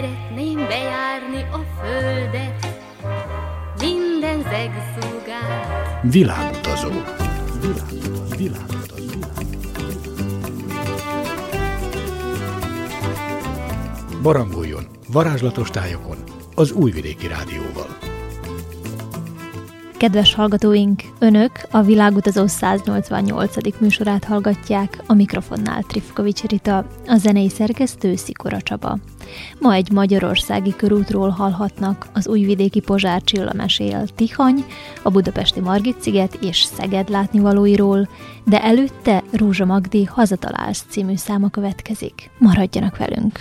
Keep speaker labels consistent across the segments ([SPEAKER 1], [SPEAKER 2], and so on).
[SPEAKER 1] Szeretném bejárni a földet, minden zegszúgát.
[SPEAKER 2] Világutazó. Világutazó. Világutazó. Barangoljon varázslatos tájokon az Újvidéki Rádióval.
[SPEAKER 3] Kedves hallgatóink, Önök a Világutazó 188. műsorát hallgatják, a mikrofonnál Trifkovics Rita, a zenei szerkesztő Szikora Csaba. Ma egy magyarországi körútról hallhatnak az újvidéki Pozsár Csilla mesél Tihany, a budapesti Margit-sziget és Szeged látnivalóiról, de előtte Rózsa Magdi Hazatalálsz című száma következik. Maradjanak velünk!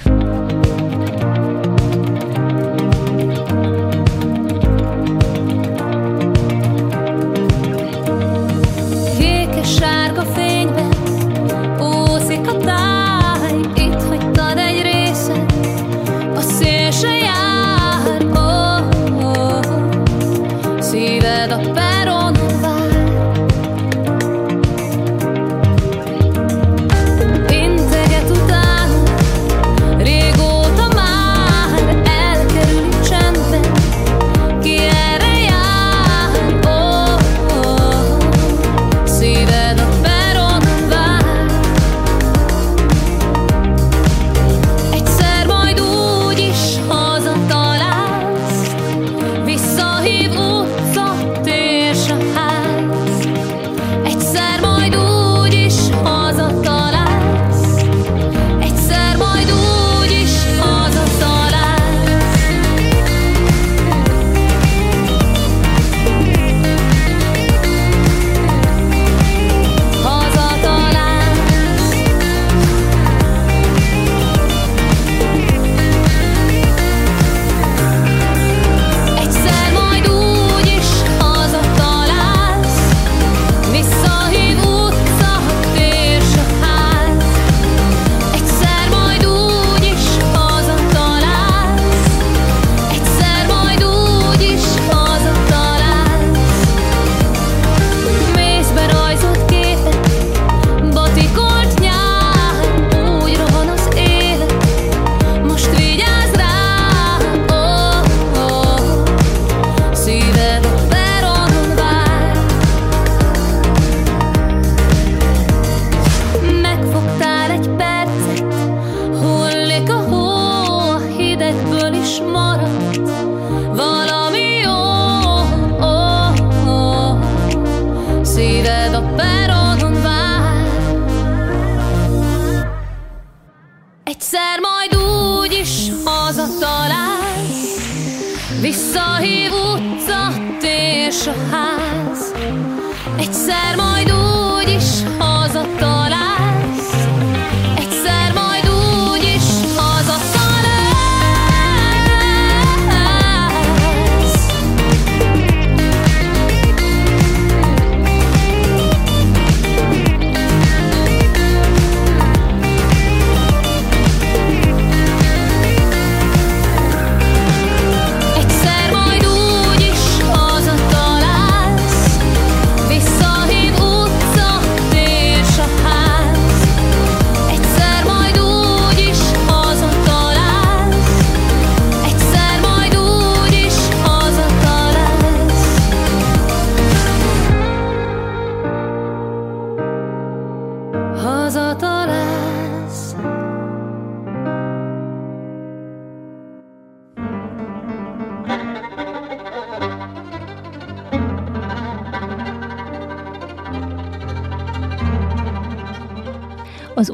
[SPEAKER 3] Az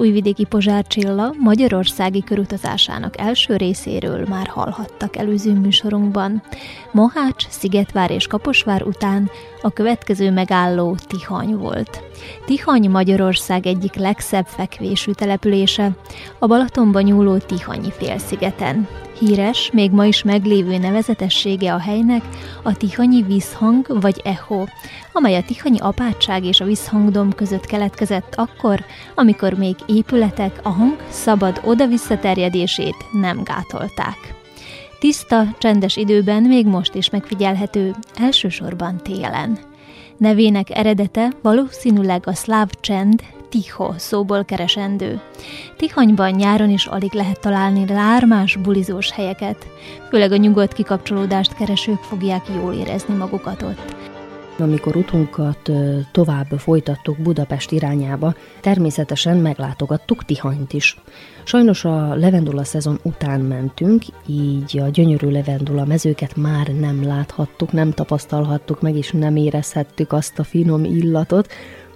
[SPEAKER 3] újvidéki Pozsár Csilla Magyarországi körutazásának első részéről már hallhattak előző műsorunkban. Mohács, Szigetvár és Kaposvár után a következő megálló Tihany volt. Tihany Magyarország egyik legszebb fekvésű települése, a Balatonban nyúló Tihanyi félszigeten. Híres, még ma is meglévő nevezetessége a helynek a Tihanyi vízhang vagy echo, amely a Tihanyi apátság és a vízhangdom között keletkezett akkor, amikor még épületek a hang szabad oda-vissza terjedését nem gátolták. Tiszta, csendes időben még most is megfigyelhető, elsősorban télen. Nevének eredete valószínűleg a szláv csend,
[SPEAKER 4] Tiho szóból keresendő. Tihanyban nyáron is alig lehet találni lármás, bulizós helyeket, főleg a nyugodt kikapcsolódást keresők fogják jól érezni magukat ott.
[SPEAKER 5] Amikor utunkat tovább folytattuk Budapest irányába, természetesen meglátogattuk Tihanyt is. Sajnos a levendula szezon után mentünk, így a gyönyörű levendula mezőket már nem láthattuk, nem tapasztalhattuk meg, és nem érezhettük azt a finom illatot,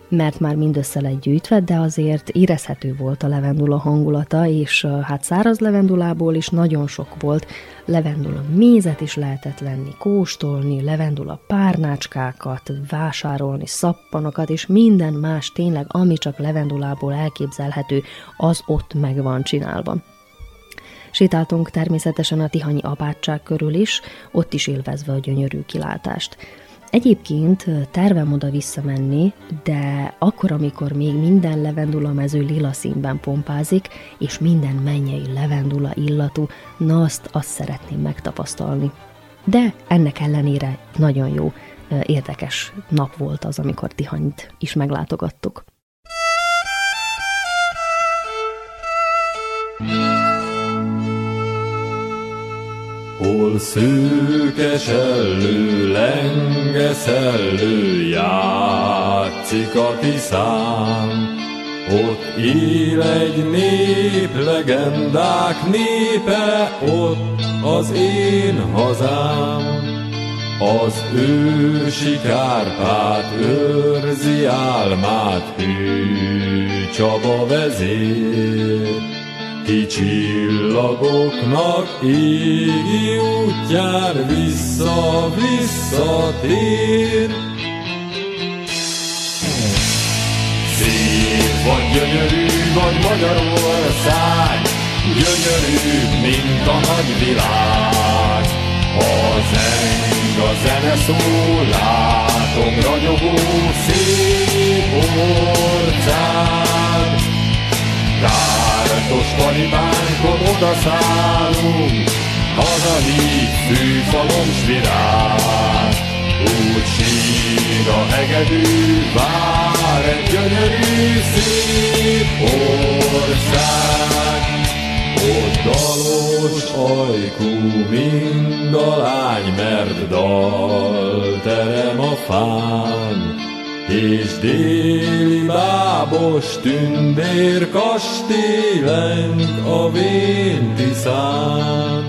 [SPEAKER 5] mert már mindössze lett gyűjtve, de azért érezhető volt a levendula hangulata, és hát száraz levendulából is nagyon sok volt. Levendula mézet is lehetett venni, kóstolni, levendula párnácskákat, vásárolni, szappanokat, és minden más tényleg, ami csak levendulából elképzelhető, az ott meg van csinálva. Sétáltunk természetesen a Tihanyi apátság körül is, ott is élvezve a gyönyörű kilátást. Egyébként tervem oda visszamenni, de akkor, amikor még minden levendula mező lila színben pompázik, és minden mennyei levendula illatú, na azt, azt szeretném megtapasztalni. De ennek ellenére nagyon jó, érdekes nap volt az, amikor Tihanyt is meglátogattuk.
[SPEAKER 6] Hol szőkes ellő, lengesellő, játszik a tiszám. Ott él egy nép, legendák népe, ott az én hazám. Az ősi Kárpát őrzi álmát, hű Csaba vezér. Ki csillagoknak égi útjár vissza-visszatér. Szép vagy gyönyörű vagy Magyarország, gyönyörű, mint a nagy világ. A zeng, a zene szól, látom ragyogó szép ország. Kártos kanibánkon odaszállunk, Hazahív fűfalom s virág. Úgy sír a hegedű, vár egy gyönyörű szép ország. Ott dalos ajkú mind a lány, mert dal terem a fán, és déli bábos tündér kastélyenk a véntiszán.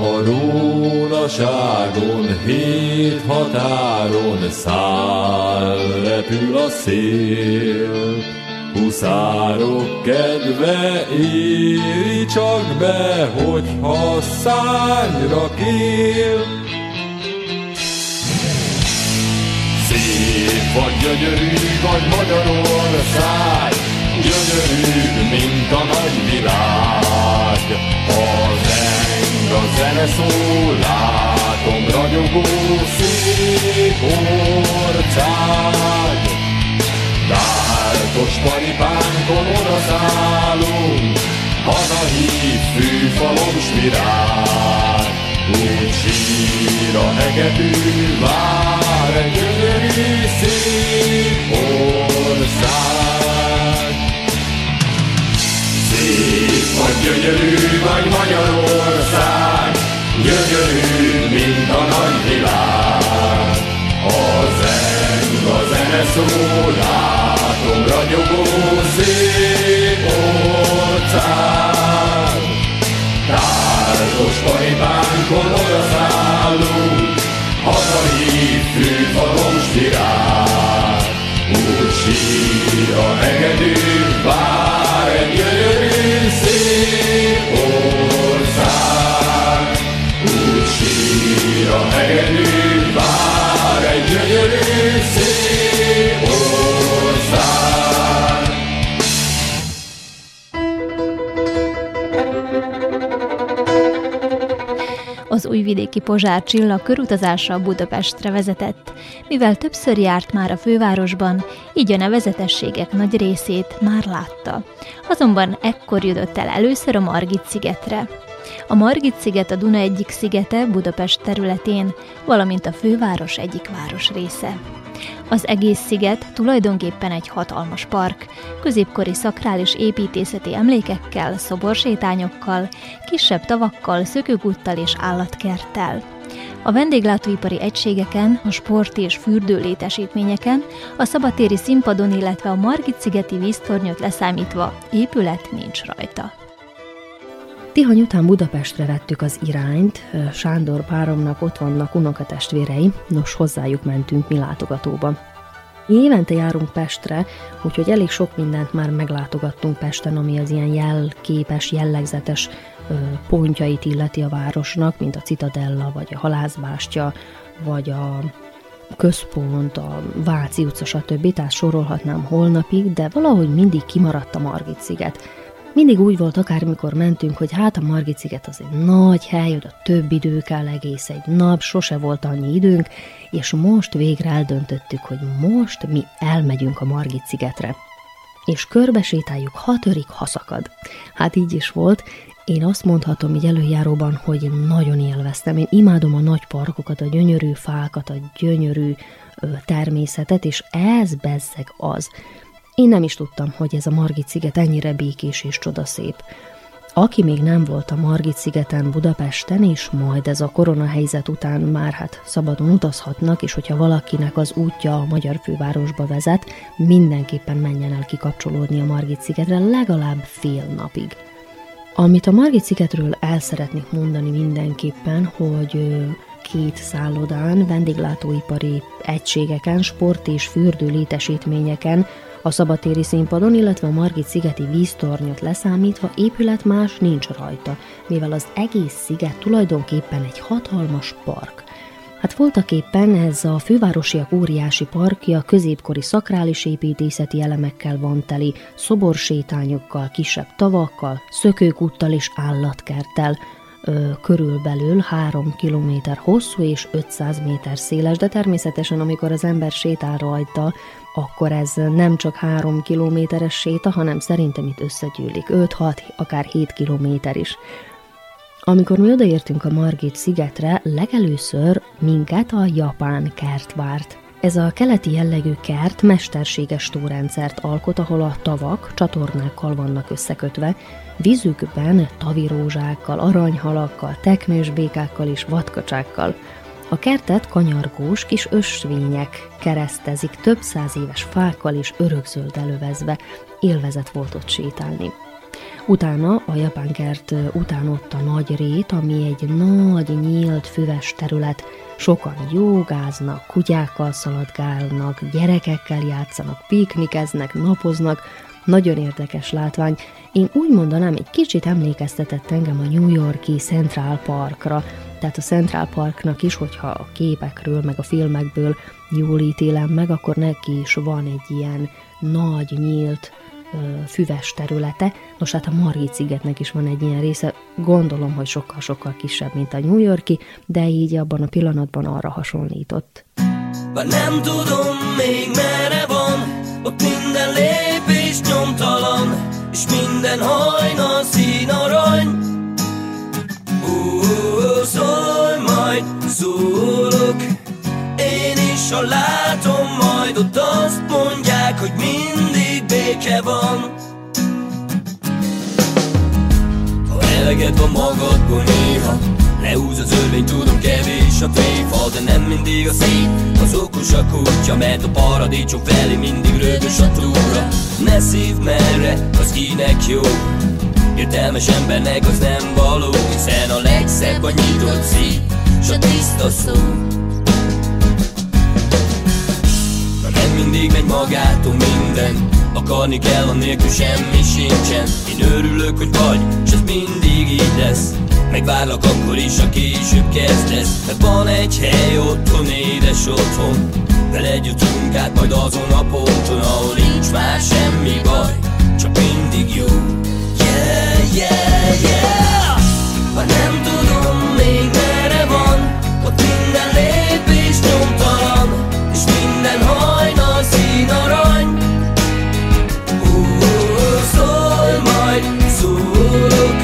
[SPEAKER 6] A rónaságon, hét határon száll, repül a szél. Huszárok kedve éri csak be, hogyha szányra kél. Vagy gyönyörű, vagy Magyarország, gyönyörű, mint a nagy világ. A zeng, a zene szól, látom ragyogó szép ország. Tártos paripánkon odaszállunk, hazahív fűfalom s. Úgy sír a hegedű, vár egy gyönyörű szép vagy gyönyörű vagy Magyarország, gyönyörű, világ. A zeng, a zene szól, látom ragyogó szép ország. Tárdos paripánkon odaszállunk, hazai fűfalom virág. Úgy sír a hegedű, vár egy gyönyörű szép ország. Úgy sír a hegedű,
[SPEAKER 4] Az újvidéki Pozsár Csilla körutazása Budapestre vezetett, mivel többször járt már a fővárosban, így a nevezetességek nagy részét már látta. Azonban ekkor jutott el először a Margit szigetre. A Margit sziget a Duna egyik szigete Budapest területén, valamint a főváros egyik város része. Az egész sziget tulajdonképpen egy hatalmas park, középkori szakrális építészeti emlékekkel, szoborsétányokkal, kisebb tavakkal, szökőgúttal és állatkerttel. A vendéglátóipari egységeken, a sporti és fürdő létesítményeken, a szabatéri színpadon, illetve a Margit-szigeti víztornyot leszámítva épület nincs rajta.
[SPEAKER 5] Tihany után Budapestre vettük az irányt, Sándor páromnak ott vannak unokatestvérei, nos hozzájuk mentünk mi látogatóba. Évente járunk Pestre, úgyhogy elég sok mindent már meglátogattunk Pesten, ami az ilyen jelképes, jellegzetes pontjait illeti a városnak, mint a Citadella, vagy a Halászbástya, vagy a központ, a Váci utca, stb. Tehát sorolhatnám holnapig, de valahogy mindig kimaradt a Margit-sziget. Mindig úgy volt, akármikor mentünk, hogy hát a Margit sziget az egy nagy hely, oda több idő kell, egész egy nap, sose volt annyi időnk, és most végre eldöntöttük, hogy most mi elmegyünk a Margit szigetre. És körbesétáljuk hatörig haszakad. Hát így is volt, én azt mondhatom így előjáróban, hogy nagyon élveztem. Én imádom a nagy parkokat, a gyönyörű fákat, a gyönyörű természetet, és ez bezzeg az. Én nem is tudtam, hogy ez a Margit sziget ennyire békés és csodaszép. Aki még nem volt a Margit szigeten Budapesten, és majd ez a koronahelyzet után már hát szabadon utazhatnak, és hogyha valakinek az útja a magyar fővárosba vezet, mindenképpen menjen el kikapcsolódni a Margit szigetre legalább fél napig. Amit a Margit szigetről el szeretnék mondani mindenképpen, hogy két szállodán, vendéglátóipari egységeken, sport és fürdő létesítményeken a szabatéri színpadon, illetve a Margit szigeti víztornyot leszámítva épület más nincs rajta, mivel az egész sziget tulajdonképpen egy hatalmas park. Hát voltak éppen ez a fővárosiak óriási parkja középkori szakrális építészeti elemekkel van teli, szoborsétányokkal, kisebb tavakkal, szökőkúttal és állatkerttel, ö, körülbelül 3 km hosszú és 500 méter széles, de természetesen amikor az ember sétál rajta, akkor ez nem csak 3 kilométeres séta, hanem szerintem itt összegyűlik 5-6, akár 7 kilométer is. Amikor mi odaértünk a Margit szigetre, legelőször minket a japán kert várt. Ez a keleti jellegű kert mesterséges tórendszert alkot, ahol a tavak csatornákkal vannak összekötve, vízükben tavirózsákkal, aranyhalakkal, teknősbékákkal és vadkacsákkal. A kertet kanyargós kis ösvények keresztezik több száz éves fákkal és örökzöld elővezve, élvezet volt ott sétálni. Utána a japán kert után ott a nagy rét, ami egy nagy, nyílt, füves terület. Sokan jogáznak, kutyákkal szaladgálnak, gyerekekkel játszanak, piknikeznek, napoznak. Nagyon érdekes látvány. Én úgy mondanám, egy kicsit emlékeztetett engem a New Yorki Central Parkra, tehát a Central Parknak is, hogyha a képekről, meg a filmekből jól ítélem meg, akkor neki is van egy ilyen nagy, nyílt, füves területe. Nos, hát a Margit szigetnek is van egy ilyen része, gondolom, hogy sokkal-sokkal kisebb, mint a New Yorki, de így abban a pillanatban arra hasonlított.
[SPEAKER 7] Bár nem tudom még merre van, ott minden lépés nyomtalan, és minden hajna szín Szólj majd, szólok, én is, ha látom majd ott azt mondják, hogy minden béke van. Ha eleged van magadból néha Lehúz az örvény, tudom kevés a tréfa De nem mindig a szép, az okos a kutya Mert a paradicsom felé mindig rögös a túra. Ne szív merre, az kinek jó Értelmes embernek az nem való Hiszen a legszebb a nyitott szív S a tiszta szó. Nem mindig megy magától minden Akarni kell, a nélkül semmi sincsen. Én örülök, hogy vagy, és ez mindig így lesz. Megvárlak akkor is, a később kezdesz Mert van egy hely otthon, édes otthon. Veled jutunk át majd azon a ponton Ahol nincs már semmi baj Csak mindig jó. Yeah, yeah, yeah Ha nem tudom még van Ott minden lépés nyomtalan És minden hajnal szín arany szólok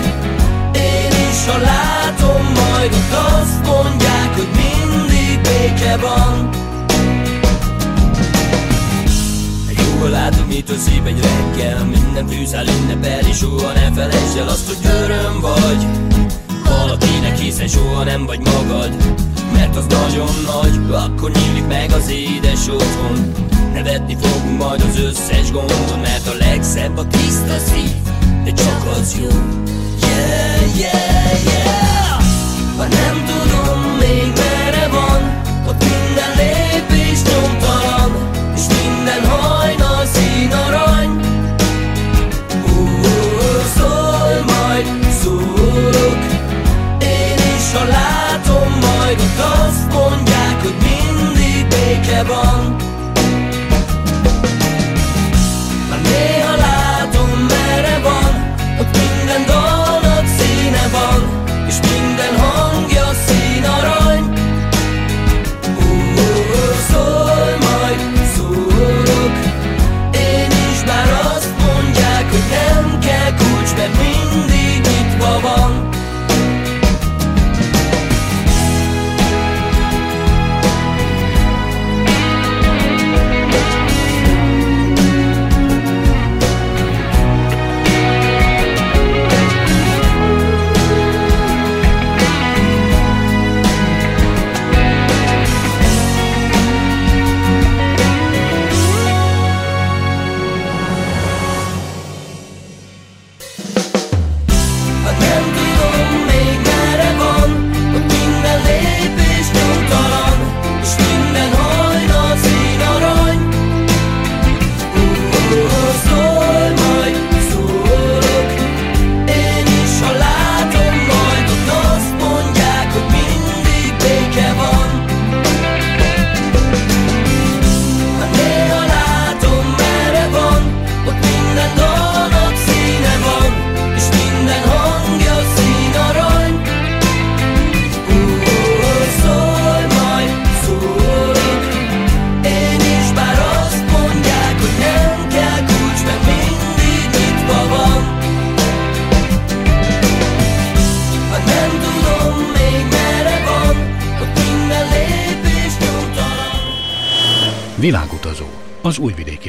[SPEAKER 7] Én is, ha majd ott azt hogy mindig béke van mitől szép egy reggel Minden fűzál ünnepel és soha ne felejtsd el azt, hogy öröm vagy. Valakinek hiszen soha nem vagy magad Mert az nagyon nagy, akkor nyílik meg az édes otthon. Nevetni fogunk majd az összes gondon Mert a legszebb a tiszta szív, de csak az jó. Yeah, yeah, yeah! Ha nem tudom még merre mindig béke
[SPEAKER 2] Világutazó az Újvidéki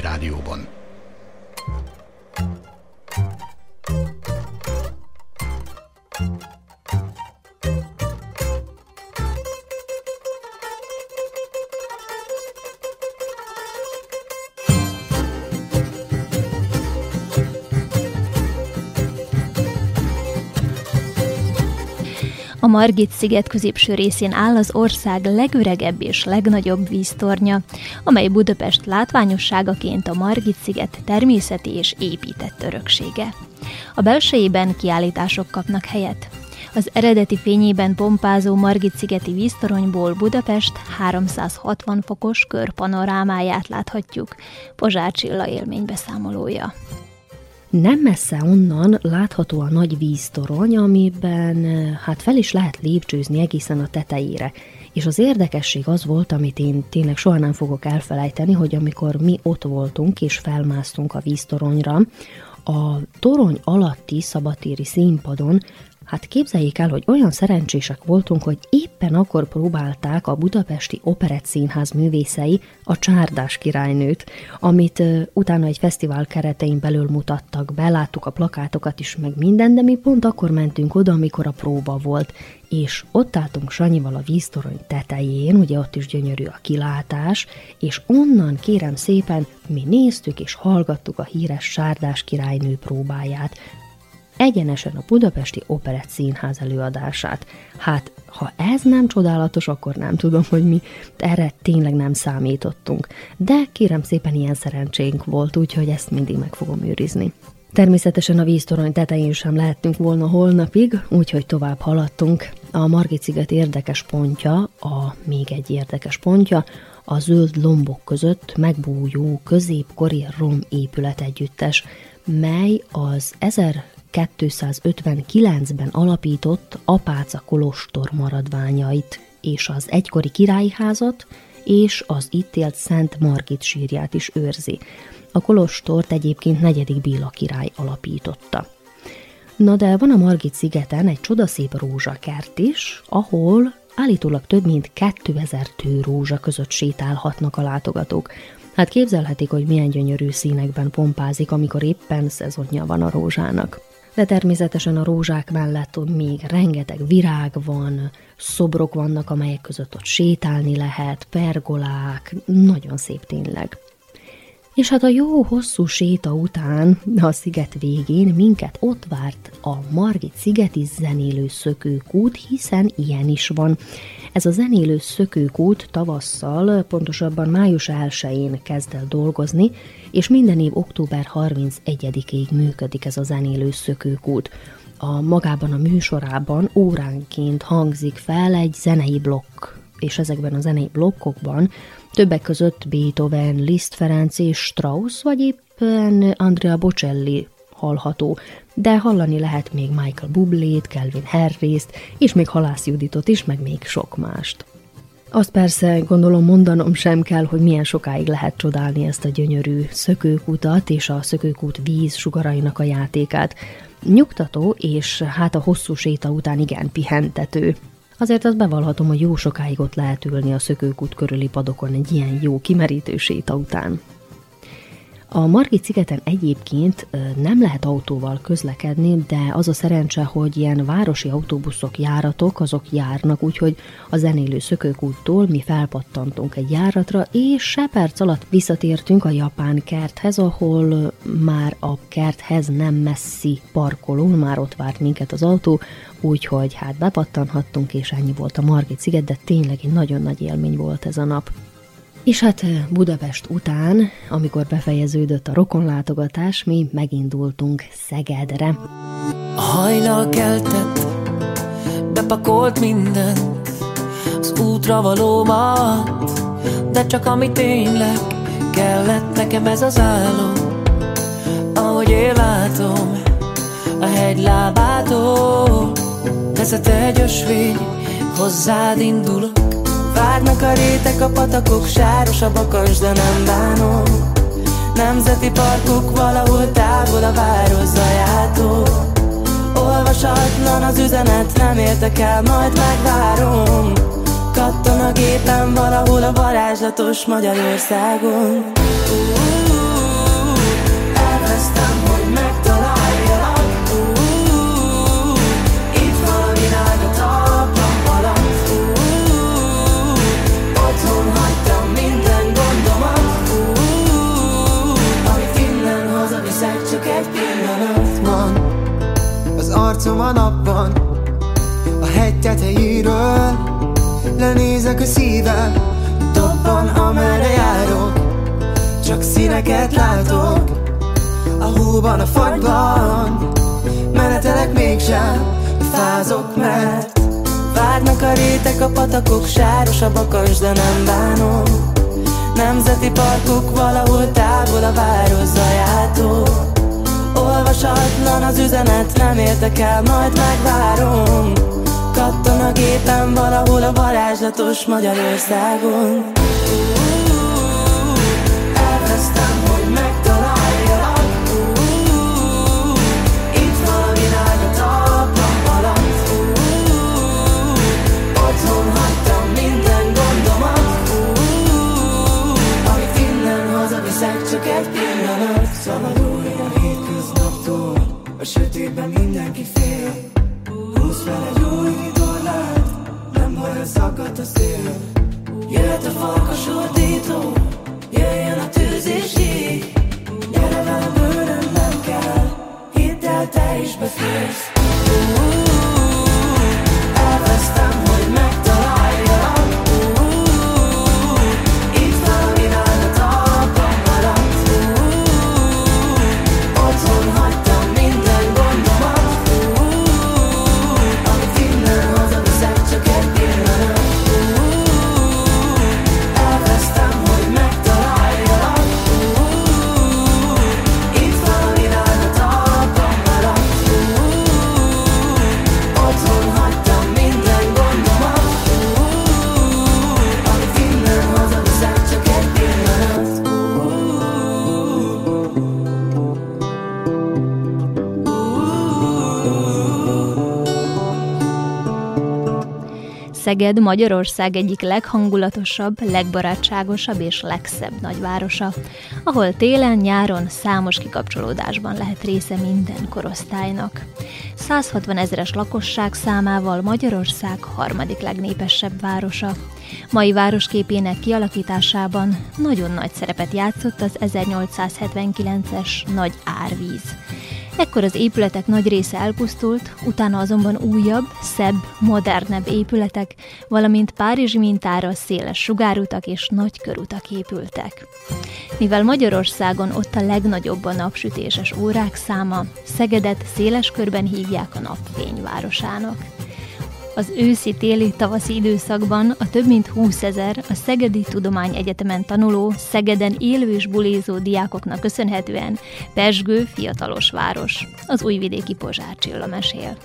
[SPEAKER 4] A Margit-sziget középső részén áll az ország legöregebb és legnagyobb víztornya, amely Budapest látványosságaként a Margit-sziget természeti és épített öröksége. A belsejében kiállítások kapnak helyet. Az eredeti fényében pompázó Margit-szigeti víztoronyból Budapest 360 fokos körpanorámáját láthatjuk. Pozsár Csilla élménybeszámolója.
[SPEAKER 5] Nem messze onnan látható a nagy víztorony, amiben hát fel is lehet lépcsőzni egészen a tetejére. És az érdekesség az volt, amit én tényleg soha nem fogok elfelejteni, hogy amikor mi ott voltunk és felmásztunk a víztoronyra, a torony alatti szabatéri színpadon Hát képzeljék el, hogy olyan szerencsések voltunk, hogy éppen akkor próbálták a budapesti Operett Színház művészei a Csárdás királynőt, amit uh, utána egy fesztivál keretein belül mutattak be, láttuk a plakátokat is, meg minden, de mi pont akkor mentünk oda, amikor a próba volt, és ott álltunk Sanyival a víztorony tetején, ugye ott is gyönyörű a kilátás, és onnan kérem szépen mi néztük és hallgattuk a híres Sárdás királynő próbáját, egyenesen a Budapesti Operett Színház előadását. Hát, ha ez nem csodálatos, akkor nem tudom, hogy mi erre tényleg nem számítottunk. De kérem szépen ilyen szerencsénk volt, úgyhogy ezt mindig meg fogom őrizni. Természetesen a víztorony tetején sem lehettünk volna holnapig, úgyhogy tovább haladtunk. A Margit-sziget érdekes pontja, a még egy érdekes pontja, a zöld lombok között megbújó középkori rom épület együttes, mely az 1259-ben alapított Apáca Kolostor maradványait és az egykori királyházat és az itt élt Szent Margit sírját is őrzi. A kolostort egyébként negyedik Béla király alapította. Na de van a Margit szigeten egy csodaszép rózsakert is, ahol állítólag több mint 2000 tő rózsa között sétálhatnak a látogatók. Hát képzelhetik, hogy milyen gyönyörű színekben pompázik, amikor éppen szezonja van a rózsának. De természetesen a rózsák mellett még rengeteg virág van, szobrok vannak, amelyek között ott sétálni lehet, pergolák, nagyon szép tényleg. És hát a jó hosszú séta után a sziget végén minket ott várt a Margit szigeti zenélő szökőkút, hiszen ilyen is van. Ez a zenélő szökőkút tavasszal, pontosabban május 1-én kezd el dolgozni, és minden év október 31-ig működik ez a zenélő szökőkút. A magában a műsorában óránként hangzik fel egy zenei blokk, és ezekben a zenei blokkokban többek között Beethoven, Liszt Ferenc és Strauss, vagy éppen Andrea Bocelli hallható, de hallani lehet még Michael Bublét, Kelvin Harris-t, és még Halász Juditot is, meg még sok mást. Azt persze gondolom mondanom sem kell, hogy milyen sokáig lehet csodálni ezt a gyönyörű szökőkutat és a szökőkút víz sugarainak a játékát. Nyugtató, és hát a hosszú séta után igen pihentető. Azért azt bevallhatom, hogy jó sokáig ott lehet ülni a szökőkút körüli padokon egy ilyen jó kimerítő séta után. A Margit szigeten egyébként nem lehet autóval közlekedni, de az a szerencse, hogy ilyen városi autóbuszok, járatok, azok járnak, úgyhogy a zenélő szökőkúttól mi felpattantunk egy járatra, és se perc alatt visszatértünk a japán kerthez, ahol már a kerthez nem messzi parkolón, már ott várt minket az autó, úgyhogy hát bepattanhattunk, és ennyi volt a Margit sziget, de tényleg egy nagyon nagy élmény volt ez a nap. És hát Budapest után, amikor befejeződött a rokonlátogatás, mi megindultunk Szegedre.
[SPEAKER 8] A hajnal keltett, bepakolt minden, az útra valómat, de csak ami tényleg kellett nekem ez az álom, ahogy én látom, a hegy lábától, vezet egy ösvény, hozzád indulok, Várnak a rétek, a patakok, sáros a bakas, de nem bánom Nemzeti parkok valahol távol a város zajától. Olvasatlan az üzenet, nem értek el, majd megvárom. Kattan a gépen valahol a varázslatos Magyarországon. Elvesztem, A
[SPEAKER 9] szívem Dobban amerre járok. Csak színeket látok A hóban, a fagyban. Menetelek mégsem Fázok, mert
[SPEAKER 8] Várnak a rétek, a patakok, sáros a bakas, de nem bánom. Nemzeti parkok valahol távol a város zajától. Olvasatlan az üzenet, nem értek el, majd megvárom Kattan a gépen valahol a varázslatos Magyarországon
[SPEAKER 4] Szeged Magyarország egyik leghangulatosabb, legbarátságosabb és legszebb nagyvárosa, ahol télen-nyáron számos kikapcsolódásban lehet része minden korosztálynak. 160 ezeres lakosság számával Magyarország harmadik legnépesebb városa. Mai városképének kialakításában nagyon nagy szerepet játszott az 1879-es nagy árvíz. Ekkor az épületek nagy része elpusztult, utána azonban újabb, szebb, modernebb épületek, valamint Párizsi mintára széles sugárutak és nagy körutak épültek. Mivel Magyarországon ott a legnagyobb a napsütéses órák száma, Szegedet széles körben hívják a napfény városának. Az őszi-téli tavaszi időszakban a több mint 20 ezer a Szegedi Tudományegyetemen tanuló, Szegeden élő és bulézó diákoknak köszönhetően Pesgő fiatalos város. Az újvidéki Pozsár Csilla mesél.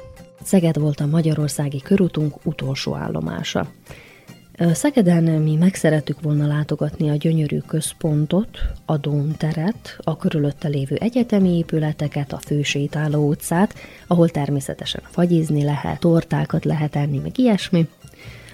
[SPEAKER 5] Szeged volt a magyarországi körutunk utolsó állomása. Szegeden mi meg szerettük volna látogatni a gyönyörű központot, a Dómteret, a körülötte lévő egyetemi épületeket, a fősétáló utcát, ahol természetesen fagyizni lehet, tortákat lehet enni, meg ilyesmi.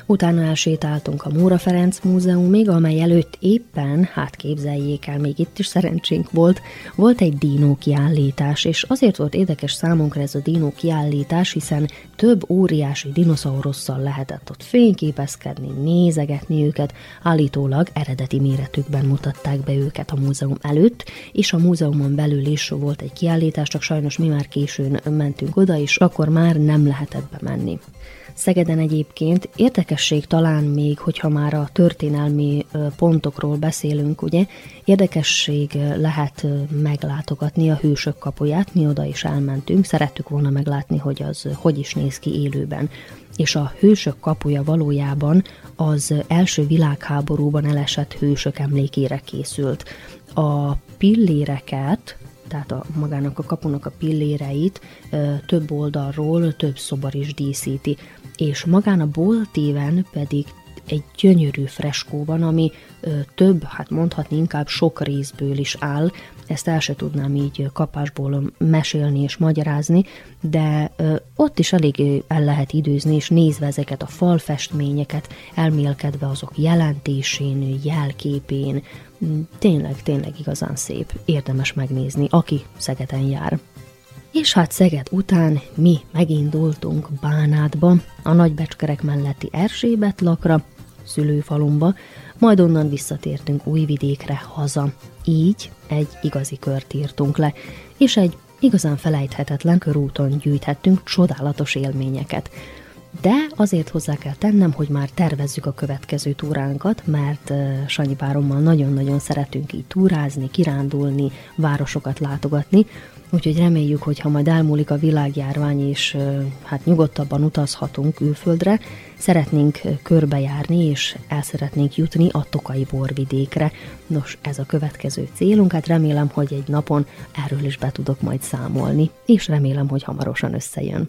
[SPEAKER 5] Utána elsétáltunk a Móra Ferenc Múzeumig, amely előtt éppen, hát képzeljék el, még itt is szerencsénk volt, volt egy dínó kiállítás, és azért volt érdekes számunkra ez a dínó kiállítás, hiszen több óriási dinoszaurusszal lehetett ott fényképezkedni, nézegetni őket, állítólag eredeti méretükben mutatták be őket a múzeum előtt, és a múzeumon belül is volt egy kiállítás, csak sajnos mi már későn mentünk oda, és akkor már nem lehetett bemenni. Szegeden egyébként érdekesség talán még, hogyha már a történelmi pontokról beszélünk, ugye, érdekesség lehet meglátogatni a hősök kapuját, mi oda is elmentünk, szerettük volna meglátni, hogy az hogy is néz ki élőben. És a hősök kapuja valójában az első világháborúban elesett hősök emlékére készült. A pilléreket, tehát a, magának a kapunak a pilléreit több oldalról több szobor is díszíti és magán a boltíven pedig egy gyönyörű freskó van, ami ö, több, hát mondhatni inkább sok részből is áll, ezt el se tudnám így kapásból mesélni és magyarázni, de ö, ott is elég el lehet időzni, és nézve ezeket a falfestményeket, elmélkedve azok jelentésén, jelképén, tényleg, tényleg igazán szép, érdemes megnézni, aki Szegeten jár. És hát Szeged után mi megindultunk Bánátba, a nagybecskerek melletti Erzsébet lakra, szülőfalumba, majd onnan visszatértünk Újvidékre haza. Így egy igazi kört írtunk le, és egy igazán felejthetetlen körúton gyűjthettünk csodálatos élményeket. De azért hozzá kell tennem, hogy már tervezzük a következő túránkat, mert Sanyi Bárommal nagyon-nagyon szeretünk így túrázni, kirándulni, városokat látogatni, Úgyhogy reméljük, hogy ha majd elmúlik a világjárvány, és hát nyugodtabban utazhatunk külföldre, szeretnénk körbejárni, és el szeretnénk jutni a Tokai borvidékre. Nos, ez a következő célunk, hát remélem, hogy egy napon erről is be tudok majd számolni, és remélem, hogy hamarosan összejön.